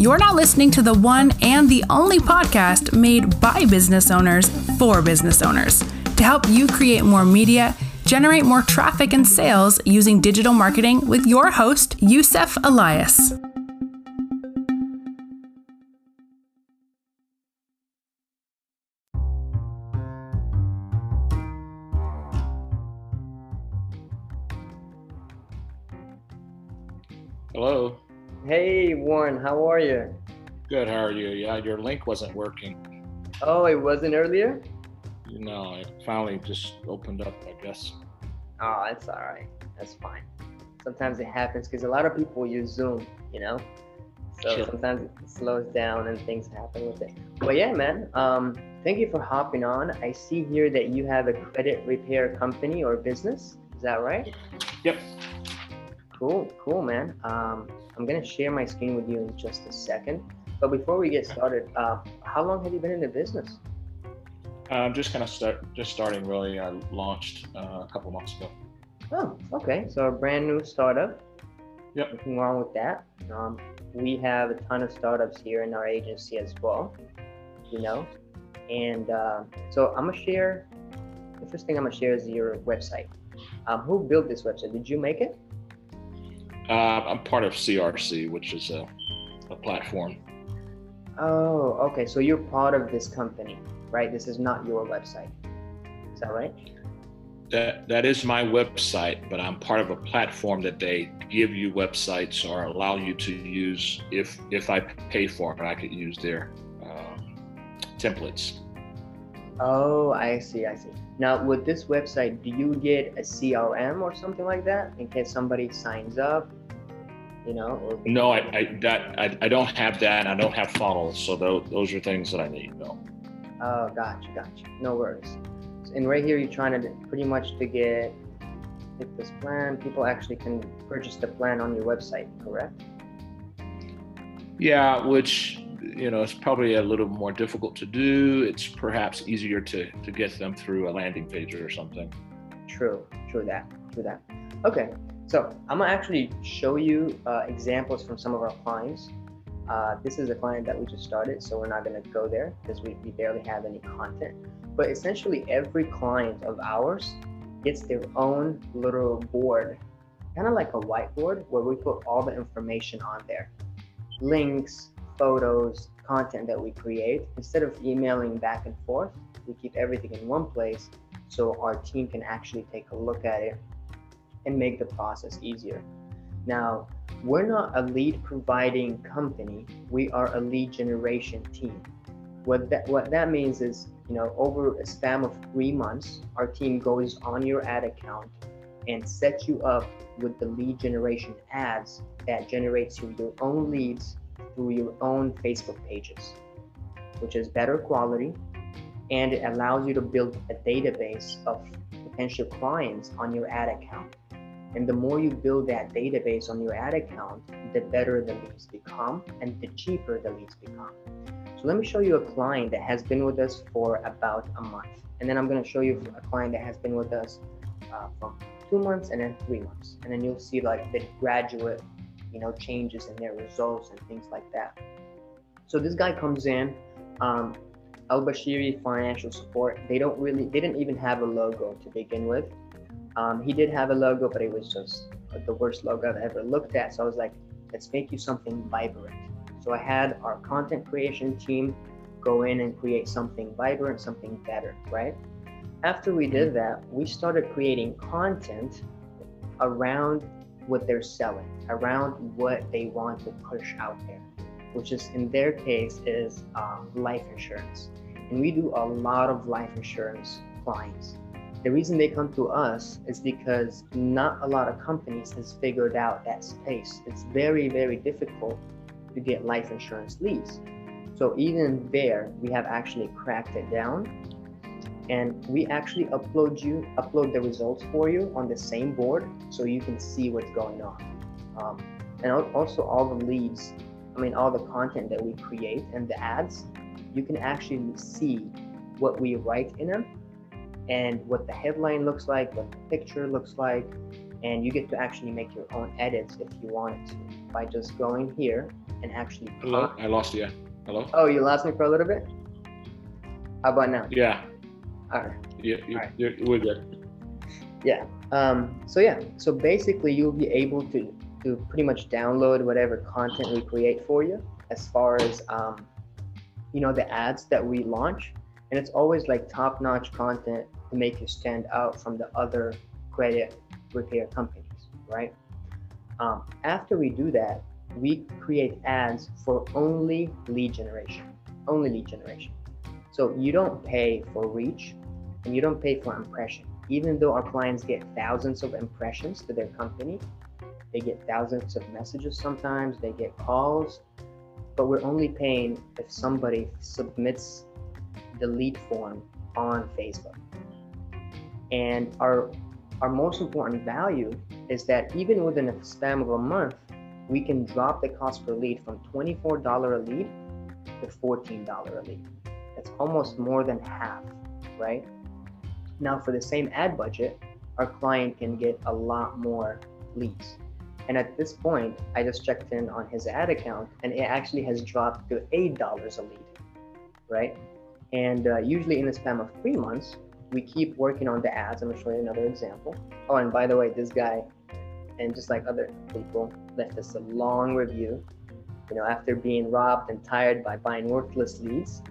you're now listening to the one and the only podcast made by business owners for business owners to help you create more media, generate more traffic and sales using digital marketing with your host, Youssef Elias. Hello. Hey Warren, how are you? Good. How are you? Yeah, your link wasn't working. Oh, it wasn't earlier? No, it finally just opened up, I guess. Oh, that's all right. That's fine. Sometimes it happens because a lot of people use Zoom, you know? So Sure. sometimes it slows down and things happen with it. But yeah, man, um, thank you for hopping on. I see here that you have a credit repair company or business. Is that right? Yep. Cool, cool, man. Um, I'm gonna share my screen with you in just a second. But before we get started, uh, how long have you been in the business? I'm just kind of start, just starting really. I launched uh, a couple months ago. Oh, okay. So a brand new startup. Yep. Nothing wrong with that. Um, we have a ton of startups here in our agency as well. You know, and uh, so I'm gonna share. The first thing I'm gonna share is your website. Um, who built this website? Did you make it? Uh, I'm part of CRC, which is a, a platform. Oh, okay. So you're part of this company, right? This is not your website. Is that right? That that is my website, but I'm part of a platform that they give you websites or allow you to use. If if I pay for it, I could use their um, templates. Oh, I see. I see. Now, with this website, do you get a CRM or something like that in case somebody signs up? You know, or No, I, I that I, I don't have that. I don't have funnels, so those those are things that I need. No. Oh, gotcha, gotcha. No worries. And right here, you're trying to pretty much to get get this plan. People actually can purchase the plan on your website, correct? Yeah, which you know is probably a little more difficult to do. It's perhaps easier to to get them through a landing page or something. True, true that, true that. Okay, so I'm gonna actually show you uh, examples from some of our clients. Uh, this is a client that we just started, so we're not gonna go there because we, we barely have any content. But essentially, every client of ours gets their own little board, kind of like a whiteboard, where we put all the information on there links, photos, content that we create. Instead of emailing back and forth, we keep everything in one place so our team can actually take a look at it and make the process easier. Now, we're not a lead providing company, we are a lead generation team. What that what that means is, you know, over a span of 3 months, our team goes on your ad account and sets you up with the lead generation ads that generates you your own leads through your own Facebook pages, which is better quality and it allows you to build a database of potential clients on your ad account. And the more you build that database on your ad account, the better the leads become and the cheaper the leads become. So let me show you a client that has been with us for about a month. And then I'm going to show you a client that has been with us uh, from two months and then three months. And then you'll see like the graduate, you know, changes in their results and things like that. So this guy comes in, um, Al Bashiri Financial Support. They don't really, they didn't even have a logo to begin with. Um, he did have a logo, but it was just the worst logo I've ever looked at. So I was like, let's make you something vibrant. So I had our content creation team go in and create something vibrant, something better, right? After we did that, we started creating content around what they're selling, around what they want to push out there, which is in their case is um, life insurance. And we do a lot of life insurance clients. The reason they come to us is because not a lot of companies has figured out that space. It's very, very difficult to get life insurance leads. So even there, we have actually cracked it down and we actually upload you upload the results for you on the same board so you can see what's going on um, and also all the leads i mean all the content that we create and the ads you can actually see what we write in them and what the headline looks like what the picture looks like and you get to actually make your own edits if you wanted to by just going here and actually. Hello, I lost you. Hello. Oh, you lost me for a little bit. How about now? Yeah. All right. Yeah, you, Alright. you're, we're good. Yeah. Um, so yeah. So basically, you'll be able to to pretty much download whatever content we create for you, as far as um, you know, the ads that we launch, and it's always like top-notch content to make you stand out from the other credit repair companies, right? Um, after we do that, we create ads for only lead generation, only lead generation. So you don't pay for reach and you don't pay for impression. Even though our clients get thousands of impressions to their company, they get thousands of messages sometimes, they get calls, but we're only paying if somebody submits the lead form on Facebook. And our our most important value is that even within a span of a month, we can drop the cost per lead from $24 a lead to $14 a lead. That's almost more than half, right? Now, for the same ad budget, our client can get a lot more leads. And at this point, I just checked in on his ad account and it actually has dropped to $8 a lead, right? And uh, usually in the span of three months, we keep working on the ads. I'm gonna show you another example. Oh, and by the way, this guy, and just like other people, left us a long review. You know, after being robbed and tired by buying worthless leads,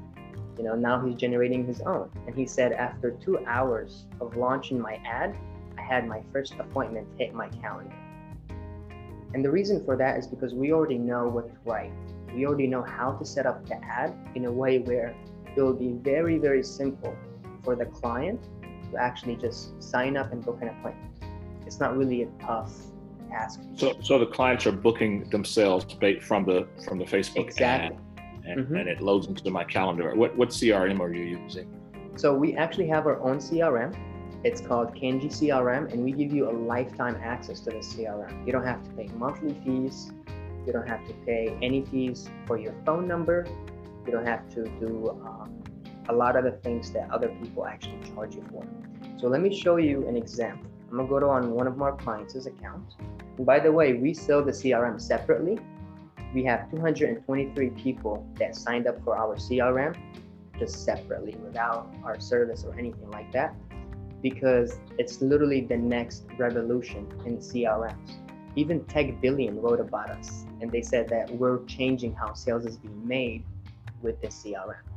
you know, now he's generating his own. And he said, after two hours of launching my ad, I had my first appointment hit my calendar. And the reason for that is because we already know what's right. We already know how to set up the ad in a way where it will be very, very simple for the client to actually just sign up and book an appointment. It's not really a tough task. So, so the clients are booking themselves from the from the Facebook Exactly. ad, and, Mhm. and it loads into my calendar. What what CRM are you using? So we actually have our own CRM. It's called Kinji CRM, and we give you a lifetime access to the CRM. You don't have to pay monthly fees. You don't have to pay any fees for your phone number. You don't have to do um, a lot of the things that other people actually charge you for. So let me show you an example. I'm gonna go to on one of our clients' accounts. And by the way, we sell the CRM separately. We have 223 people that signed up for our CRM just separately without our service or anything like that because it's literally the next revolution in CRMs. Even TechBullion wrote about us and they said that we're changing how sales is being made with the CRM.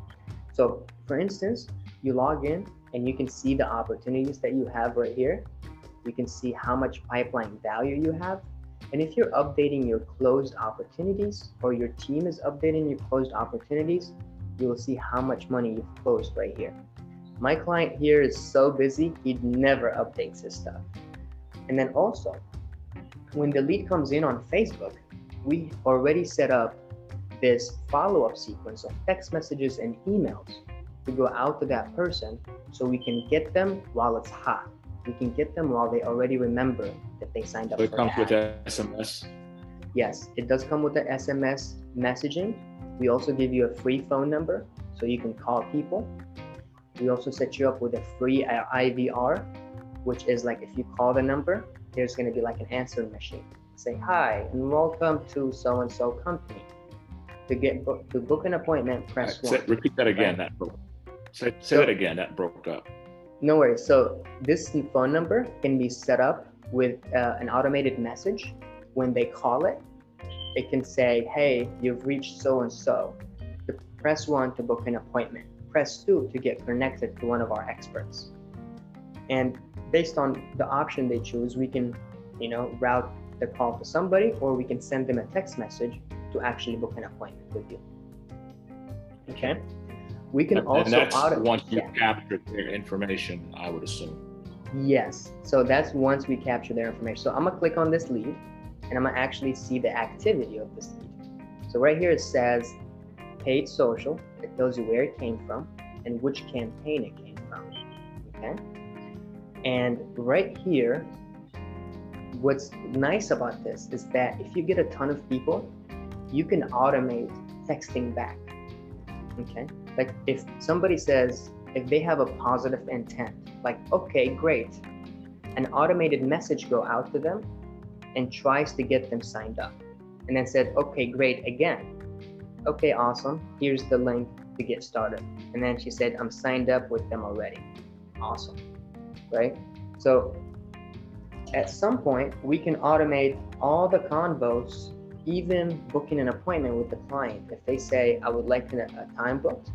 So, for instance, you log in and you can see the opportunities that you have right here. You can see how much pipeline value you have. And if you're updating your closed opportunities or your team is updating your closed opportunities, you will see how much money you've closed right here. My client here is so busy, he never updates his stuff. And then also, when the lead comes in on Facebook, we already set up this follow up sequence of text messages and emails to go out to that person so we can get them while it's hot. We can get them while they already remember that they signed up So it comes with. SMS. Yes, it does come with the SMS messaging. We also give you a free phone number so you can call people. We also set you up with a free IVR, which is like if you call the number, there's going to be like an answering machine. Say hi and welcome to so and so company. To get book, to book an appointment, press Say- one. repeat that again. That broke. Say, say So- that again. That broke up. No worries. So this phone number can be set up with uh, an automated message. When they call it, it can say, "Hey, you've reached so and so." Press one to book an appointment. Press two to get connected to one of our experts. And based on the option they choose, we can, you know, route the call to somebody, or we can send them a text message to actually book an appointment with you. Okay. We can And, also that's auto- once you yeah. captured their information, I would assume. Yes. So that's once we capture their information. So I'm gonna click on this lead and I'm gonna actually see the activity of this lead. So right here it says paid social. It tells you where it came from and which campaign it came from. Okay. And right here, what's nice about this is that if you get a ton of people, you can automate texting back. Okay. Like if somebody says, if they have a positive intent, like, okay, great, an automated message go out to them and tries to get them signed up. and then said, okay, great again. Okay, awesome. Here's the link to get started. And then she said, I'm signed up with them already. Awesome. Right? So at some point, we can automate all the convos, even booking an appointment with the client. If they say, I would like to a time booked,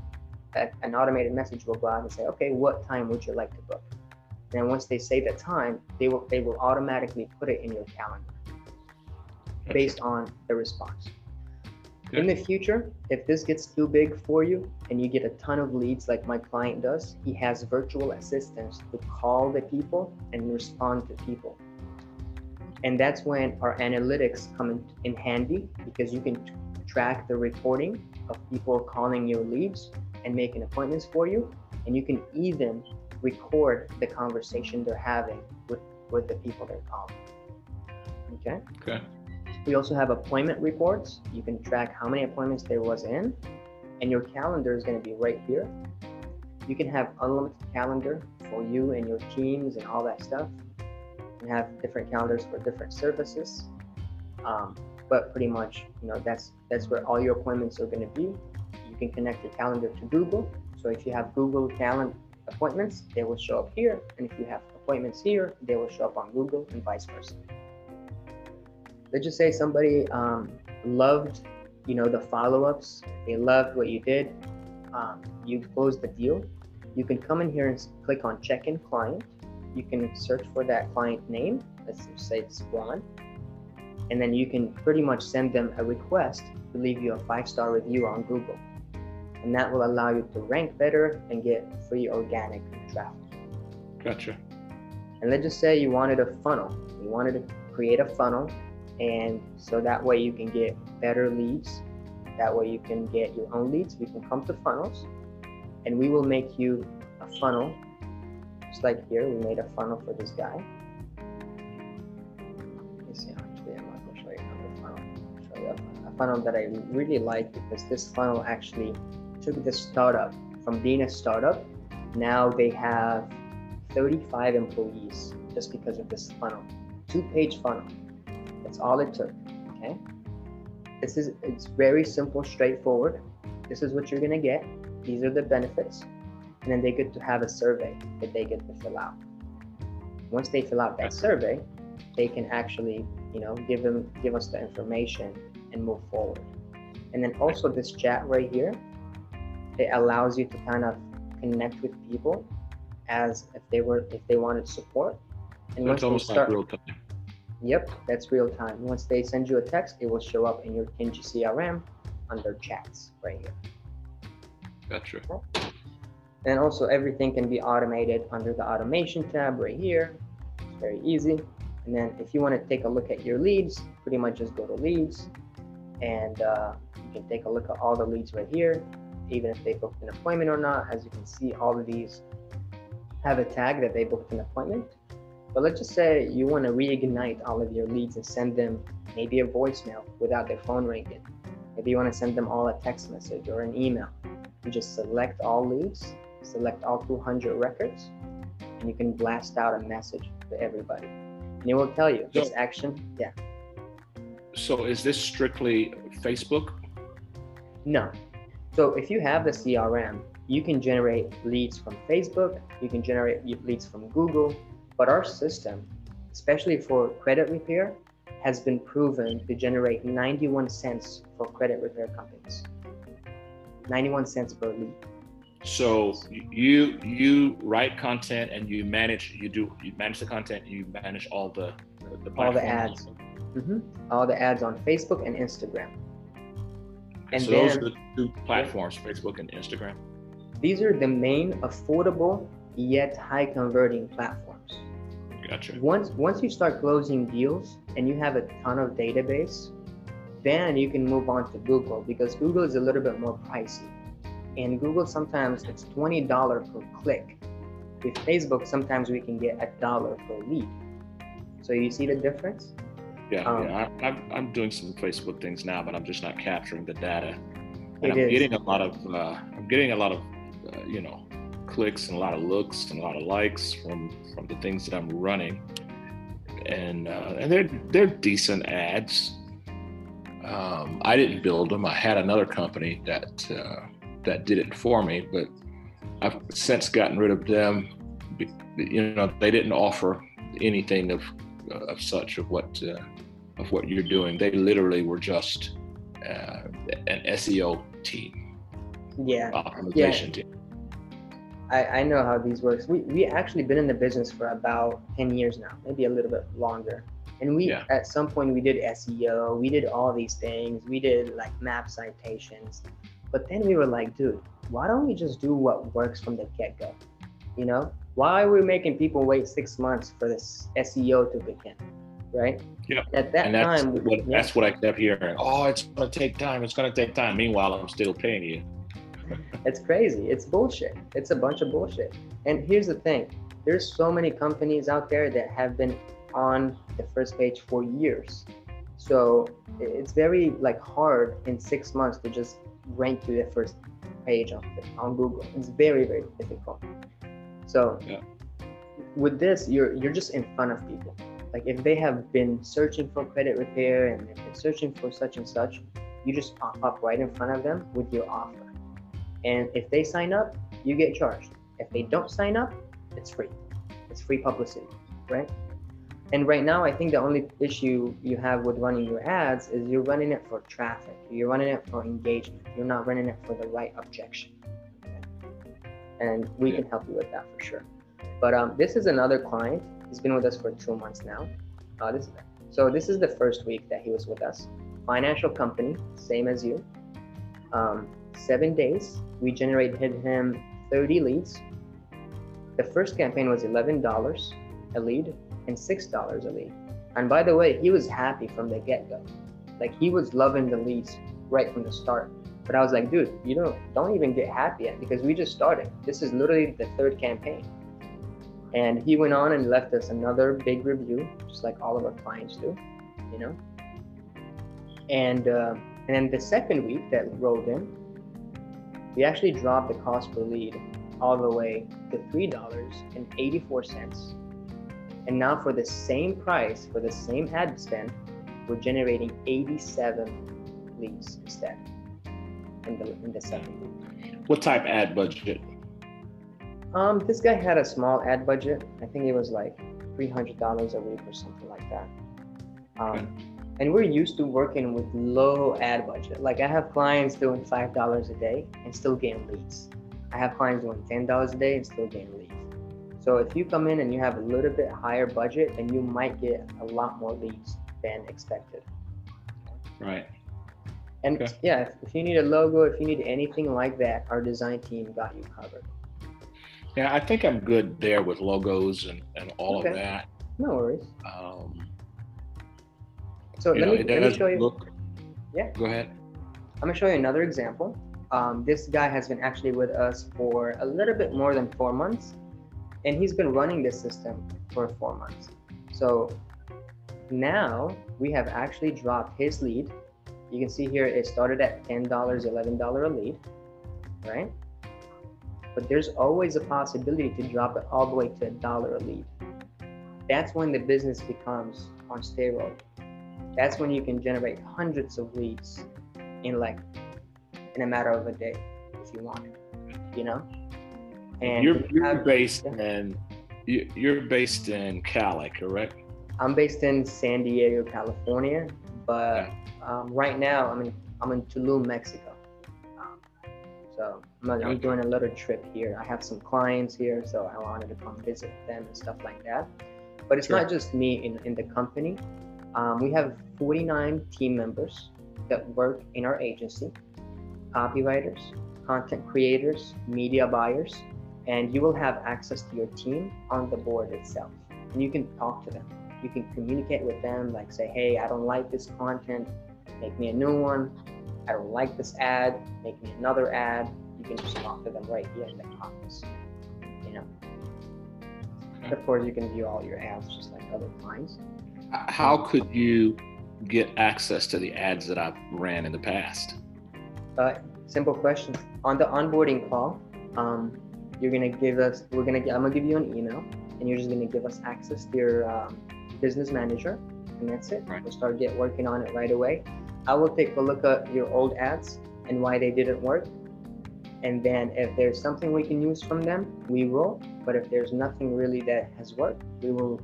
an automated message will go out and say, okay, what time would you like to book? And once they say the time, they will they will automatically put it in your calendar based on the response. In the future, if this gets too big for you and you get a ton of leads like my client does, he has virtual assistants to call the people and respond to people. And that's when our analytics come in, in handy because you can track the recording of people calling your leads and making appointments for you. And you can even record the conversation they're having with, with the people they're calling. Okay. Okay. We also have appointment reports. You can track how many appointments there was in, and your calendar is going to be right here. You can have unlimited calendar for you and your teams and all that stuff. Can have different calendars for different services. Um, but pretty much, you know, that's that's where all your appointments are going to be. You can connect your calendar to Google. So if you have Google Calendar appointments, they will show up here, and if you have appointments here, they will show up on Google and vice versa let's just say somebody um, loved you know the follow-ups they loved what you did um, you closed the deal you can come in here and click on check-in client you can search for that client name let's say it's Juan and then you can pretty much send them a request to leave you a five-star review on Google. And that will allow you to rank better and get free organic traffic gotcha. And let's just say you wanted a funnel. You wanted to create a funnel and so that way you can get better leads. That way you can get your own leads. We can come to funnels and we will make you a funnel just like here we made a funnel for this guy let me see actually i'm not to show you another funnel I'll show you a, a funnel that i really like because this funnel actually took the startup from being a startup now they have 35 employees just because of this funnel two page funnel that's all it took. Okay. This is it's very simple, straightforward. This is what you're gonna get. These are the benefits, and then they get to have a survey that they get to fill out. Once they fill out that survey, they can actually, you know, give them give us the information and move forward. And then also this chat right here, it allows you to kind of connect with people as if they were if they wanted support. And once almost start, like real time Yep, that's real time. Once they send you a text, it will show up in your Kinji CRM under chats right here. Gotcha. And also everything can be automated under the automation tab right here. It's very easy. And then if you want to take a look at your leads, pretty much just go to leads and uh, you can take a look at all the leads right here, even if they booked an appointment or not. As you can see, all of these have a tag that they booked an appointment. But let's just say you want to reignite all of your leads and send them maybe a voicemail without their phone ringing. Maybe you want to send them all a text message or an email. You just select all leads, select all 200 records, and you can blast out a message to everybody. And it will tell you this action. Yeah. So is this strictly Facebook? No. So if you have the CRM, you can generate leads from Facebook, you can generate leads from Google, but our system, especially for credit repair, has been proven to generate 91 cents for credit repair companies. 91 cents per lead. So you you write content and you manage you do you manage the content you manage all the the all the ads mm-hmm. all the ads on Facebook and Instagram. And so then, those are the two platforms, yeah. Facebook and Instagram. These are the main affordable yet high converting platforms. Gotcha. Once once you start closing deals and you have a ton of database, then you can move on to Google because Google is a little bit more pricey. And Google sometimes it's twenty dollar per click. With Facebook, sometimes we can get a dollar per lead. So you see the difference? Yeah, um, yeah. I, am I'm doing some Facebook things now, but I'm just not capturing the data. And I'm is. getting a lot of uh, I'm getting a lot of uh, you know clicks and a lot of looks and a lot of likes from from the things that I'm running, and uh, and they're they're decent ads. Um, I didn't build them. I had another company that uh, that did it for me, but I've since gotten rid of them. You know, they didn't offer anything of of such of what uh, of what you're doing. They literally were just uh, an SEO team, Yeah. optimization team. I, I know how these works. We we actually been in the business for about ten years now, maybe a little bit longer. And we Yeah. at some point we did SEO, we did all these things, we did like map citations, but then we were like, dude, why don't we just do what works from the get go? You know, why are we making people wait six months for this SEO to begin, right? Yeah. At that and that's time, what yeah. that's what I kept hearing. Oh, it's gonna take time. It's gonna take time. Meanwhile, I'm still paying you. It's crazy. It's bullshit. It's a bunch of bullshit. And here's the thing there's so many companies out there that have been on the first page for years. So it's very like hard in six months to just rank to the first page on, on Google. It's very, very difficult. So Yeah. with this, you're you're just in front of people. Like if they have been searching for credit repair and they've been searching for such and such, you just pop up right in front of them with your offer. And if they sign up, you get charged. If they don't sign up, it's free. It's free publicity, right? And right now, I think the only issue you have with running your ads is you're running it for traffic. You're running it for engagement. You're not running it for the right objection. And we Yeah. can help you with that for sure. But um, this is another client. He's been with us for two months now. Uh, this so this is the first week that he was with us. Financial company, same as you. Um, seven days, we generated him 30 leads. The first campaign was $11 a lead and $6 a lead. And by the way, he was happy from the get go. Like he was loving the leads right from the start. But I was like, dude, you don't don't even get happy yet because we just started. This is literally the third campaign. And he went on and left us another big review, just like all of our clients do, you know. And uh, and then the second week that rolled in, we actually dropped the cost per lead all the way to three dollars and eighty-four cents. And now for the same price, for the same ad spend, we're generating 87 leads instead in the in the second week. What type ad budget? Um, this guy had a small ad budget. I think it was like three hundred dollars a week or something like that. Um, and we're used to working with low ad budget. Like I have clients doing five dollars a day and still getting leads. I have clients doing ten dollars a day and still getting leads. So if you come in and you have a little bit higher budget, then you might get a lot more leads than expected. Right. And Okay. yeah, if, if you need a logo, if you need anything like that, our design team got you covered. Yeah, I think I'm good there with logos and, and all Okay. of that. No worries. Um, So let know, me let me show you. look. Yeah. Go ahead. I'm gonna show you another example. Um, this guy has been actually with us for a little bit more than four months, and he's been running this system for four months. So now we have actually dropped his lead. You can see here it started at ten dollars, eleven dollar a lead, right? But there's always a possibility to drop it all the way to a dollar a lead. That's when the business becomes on steroid. That's when you can generate hundreds of leads in like in a matter of a day if you want you know and you're, you're have- based in you- you're based in Cali, correct? i'm based in san diego california but um, right now i'm in i'm in tulum mexico. Um, so I'm, I'm Okay. doing a little trip here. I have some clients here so i wanted to come visit them and stuff like that. But it's Sure. not just me in, in the company. Um, we have 49 team members that work in our agency. Copywriters, content creators, media buyers, and you will have access to your team on the board itself. And you can talk to them. You can communicate with them, like say, hey, I don't like this content, make me a new one. I don't like this ad, make me another ad. You can just talk to them right here in the office. You know. Of course, you can view all your ads just like other clients. How could you get access to the ads that I've ran in the past? Uh, simple question. On the onboarding call, um, you're gonna give us. We're gonna. I'm gonna give you an email, and you're just gonna give us access to your um, business manager, and that's it. Right. We'll start get working on it right away. I will take a look at your old ads and why they didn't work. And then if there's something we can use from them, we will. But if there's nothing really that has worked, we will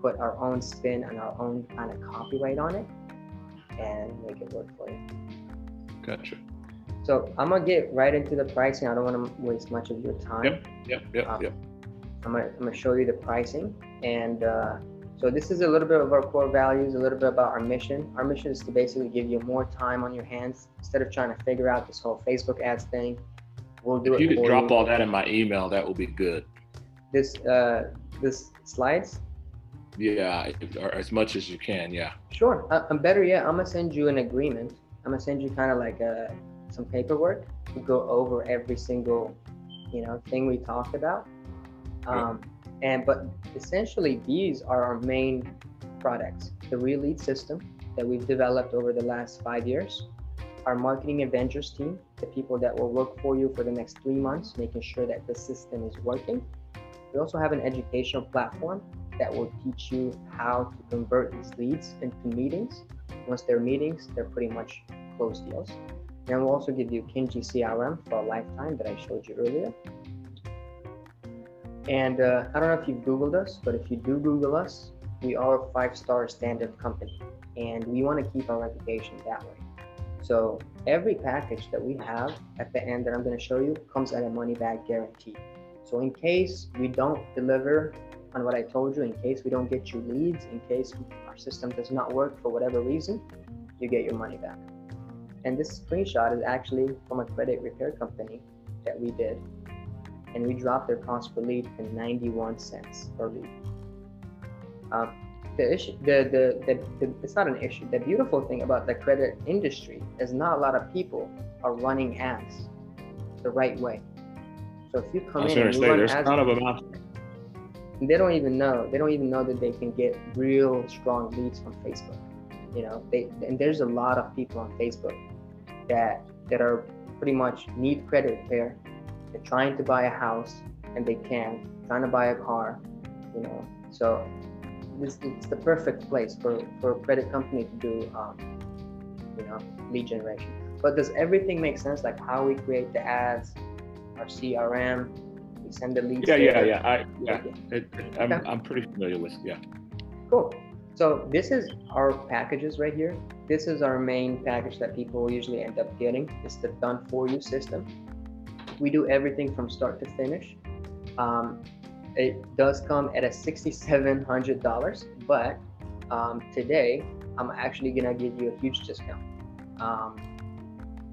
put our own spin and our own kind of copyright on it and make it work for you. Gotcha. So I'm gonna get right into the pricing. I don't want to waste much of your time. Yep, yep, yep, Um, yep. I'm gonna, I'm gonna show you the pricing. And uh, so this is a little bit of our core values, a little bit about our mission. Our mission is to basically give you more time on your hands instead of trying to figure out this whole Facebook ads thing. We'll do it. If it you could drop you. all that in my email, that would be good. this uh, this slides. Yeah, or as much as you can. Yeah. Sure. Uh, and better yet, I'm gonna send you an agreement. I'm gonna send you kind of like uh some paperwork to go over every single, you know, thing we talked about. Um, and but essentially, these are our main products: the Real Lead system that we've developed over the last five years, our marketing Avengers team, the people that will work for you for the next three months, making sure that the system is working. We also have an educational platform that will teach you how to convert these leads into meetings. Once they're meetings, they're pretty much closed deals. And we'll also give you Kinji CRM for a lifetime that I showed you earlier. And uh, I don't know if you've Googled us, but if you do Google us, we are a five star standard company and we want to keep our reputation that way. So every package that we have at the end that I'm going to show you comes at a money back guarantee. So in case we don't deliver on what I told you, in case we don't get you leads, in case our system does not work for whatever reason, you get your money back. And this screenshot is actually from a credit repair company that we did. And we dropped their cost per lead to 91 cents per lead. Um, the issue, the, the, the, the, it's not an issue. The beautiful thing about the credit industry is not a lot of people are running ads the right way. So if you come in and you say, run there's ads, of them out there. they don't even know. They don't even know that they can get real strong leads from Facebook. You know, they and there's a lot of people on Facebook that that are pretty much need credit repair. They're trying to buy a house and they can't. Trying to buy a car, you know. So this it's the perfect place for for a credit company to do, um, you know, lead generation. But does everything make sense? Like how we create the ads, our CRM, we send the leads. Yeah, yeah, there. yeah. I, yeah. Okay. It, I'm, Okay. I'm pretty familiar with. Yeah. Cool. So this is our packages right here. This is our main package that people usually end up getting. It's the done for you system. We do everything from start to finish. Um, it does come at a $6,700, but um, today I'm actually gonna give you a huge discount um,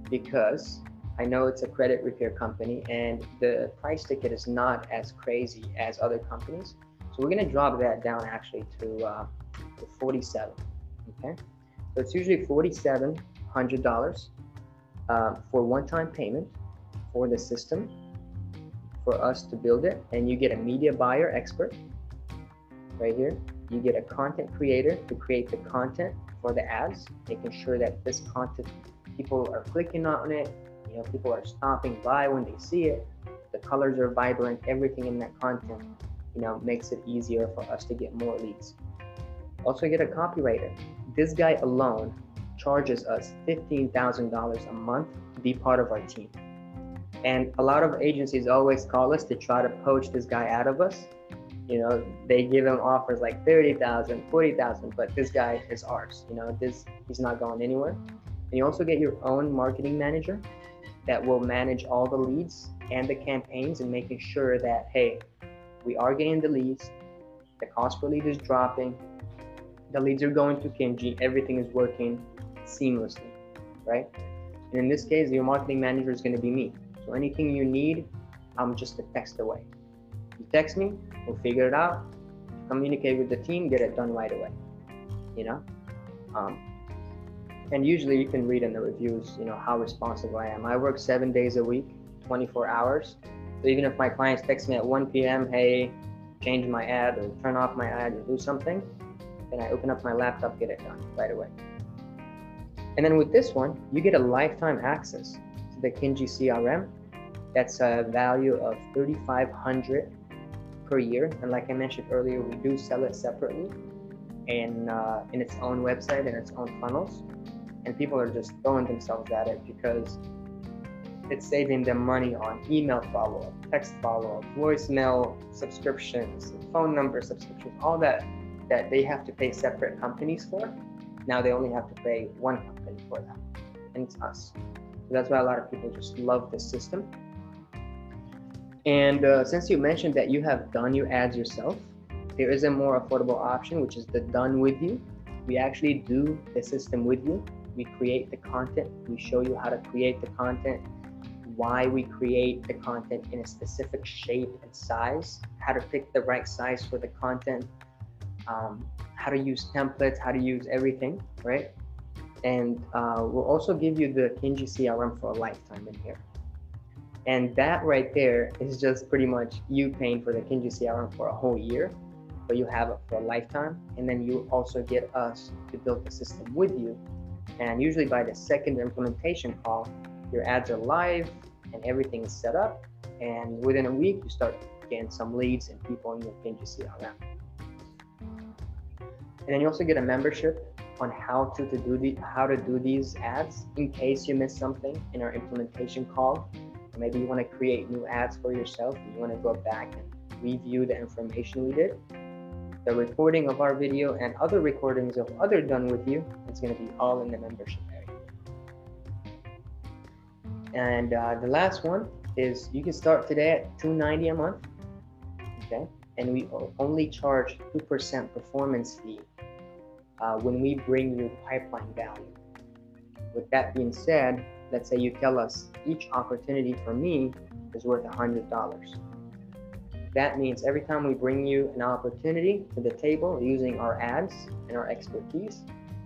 because I know it's a credit repair company and the price ticket is not as crazy as other companies. So we're gonna drop that down actually to, uh, to 47. Okay, so it's usually 4,700 dollars uh, for one-time payment for the system for us to build it, and you get a media buyer expert right here. You get a content creator to create the content for the ads, making sure that this content people are clicking on it. You know, people are stopping by when they see it. The colors are vibrant. Everything in that content you know, makes it easier for us to get more leads. Also get a copywriter. This guy alone charges us $15,000 a month to be part of our team. And a lot of agencies always call us to try to poach this guy out of us. You know, they give him offers like 30,000, 40,000, but this guy is ours. You know, this he's not going anywhere. And you also get your own marketing manager that will manage all the leads and the campaigns and making sure that hey, we are getting the leads, the cost per lead is dropping, the leads are going to Kinji, everything is working seamlessly, right? And in this case, your marketing manager is going to be me. So anything you need, I'm just a text away. You text me, we'll figure it out, communicate with the team, get it done right away. You know, um, and usually you can read in the reviews, you know, how responsive I am. I work seven days a week, 24 hours. So even if my clients text me at 1 p.m., hey, change my ad or turn off my ad or do something, then I open up my laptop, get it done right away. And then with this one, you get a lifetime access to the Kinji CRM. That's a value of 3,500 per year. And like I mentioned earlier, we do sell it separately in uh, in its own website and its own funnels. and people are just throwing themselves at it because it's saving them money on email follow-up, text follow-up, voicemail subscriptions, phone number subscriptions, all that that they have to pay separate companies for. Now they only have to pay one company for that, and it's us. So that's why a lot of people just love this system. And uh, since you mentioned that you have done your ads yourself, there is a more affordable option, which is the done with you. We actually do the system with you. We create the content. We show you how to create the content, why we create the content in a specific shape and size, how to pick the right size for the content, um, how to use templates, how to use everything, right? And uh, we'll also give you the Kinji CRM for a lifetime in here. And that right there is just pretty much you paying for the Kinji CRM for a whole year, but you have it for a lifetime. And then you also get us to build the system with you. And usually by the second implementation call, your ads are live and everything is set up. And within a week, you start getting some leads and people in your Kinji CRM. And then you also get a membership on how to, to do the how to do these ads in case you miss something in our implementation call. Maybe you want to create new ads for yourself you want to go back and review the information we did. The recording of our video and other recordings of other done with you it's going to be all in the membership area. And uh, the last one is you can start today at 290 a month okay and we only charge 2% performance fee uh, when we bring you pipeline value with that being said let's say you tell us each opportunity for me is worth $100. That means every time we bring you an opportunity to the table using our ads and our expertise,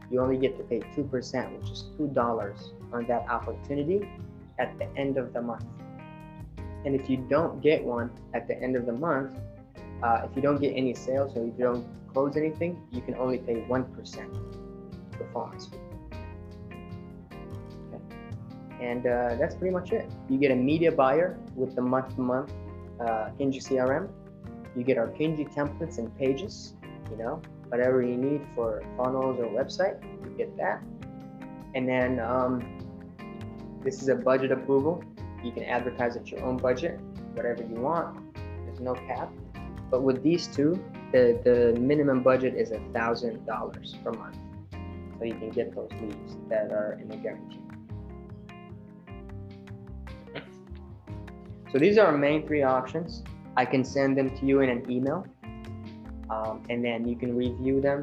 you only get to pay 2%, which is $2 on that opportunity at the end of the month. And if you don't get one at the end of the month, uh, if you don't get any sales or if you don't close anything, you can only pay 1% performance fee and uh, that's pretty much it. You get a media buyer with the month-to-month uh, Kinji CRM. You get our Kinji templates and pages. You know, whatever you need for funnels or website, you get that. And then um, this is a budget approval. You can advertise at your own budget, whatever you want. There's no cap. But with these two, the, the minimum budget is a thousand dollars per month. So you can get those leads that are in the guarantee. So these are our main three options. I can send them to you in an email, um, and then you can review them,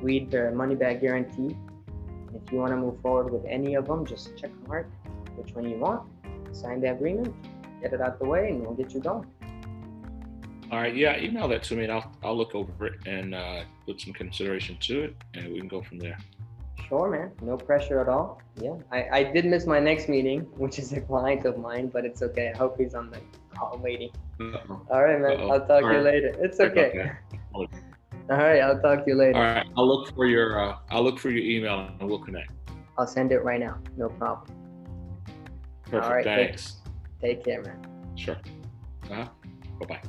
read the money back guarantee. If you want to move forward with any of them, just check mark which one you want, sign the agreement, get it out the way, and we'll get you going. All right, yeah, email that to me, and I'll I'll look over it and uh, put some consideration to it, and we can go from there. Sure, man. No pressure at all. Yeah, I, I did miss my next meeting, which is a client of mine, but it's okay. I hope he's on the call waiting. Uh-oh. All right, man. Uh-oh. I'll talk to you later. It's okay. okay. All right, I'll talk to you later. All right, I'll look for your uh, I'll look for your email and we'll connect. I'll send it right now. No problem. Perfect. All right, thanks. Take, take care, man. Sure. Uh-huh. Bye bye.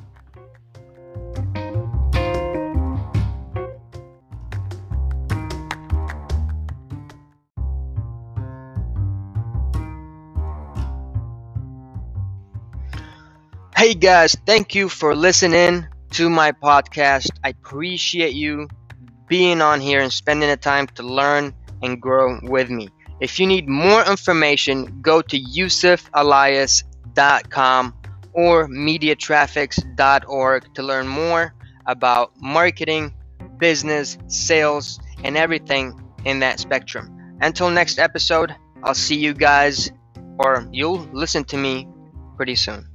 Hey guys, thank you for listening to my podcast. I appreciate you being on here and spending the time to learn and grow with me. If you need more information, go to yusufalias.com or mediatraffics.org to learn more about marketing, business, sales, and everything in that spectrum. Until next episode, I'll see you guys, or you'll listen to me pretty soon.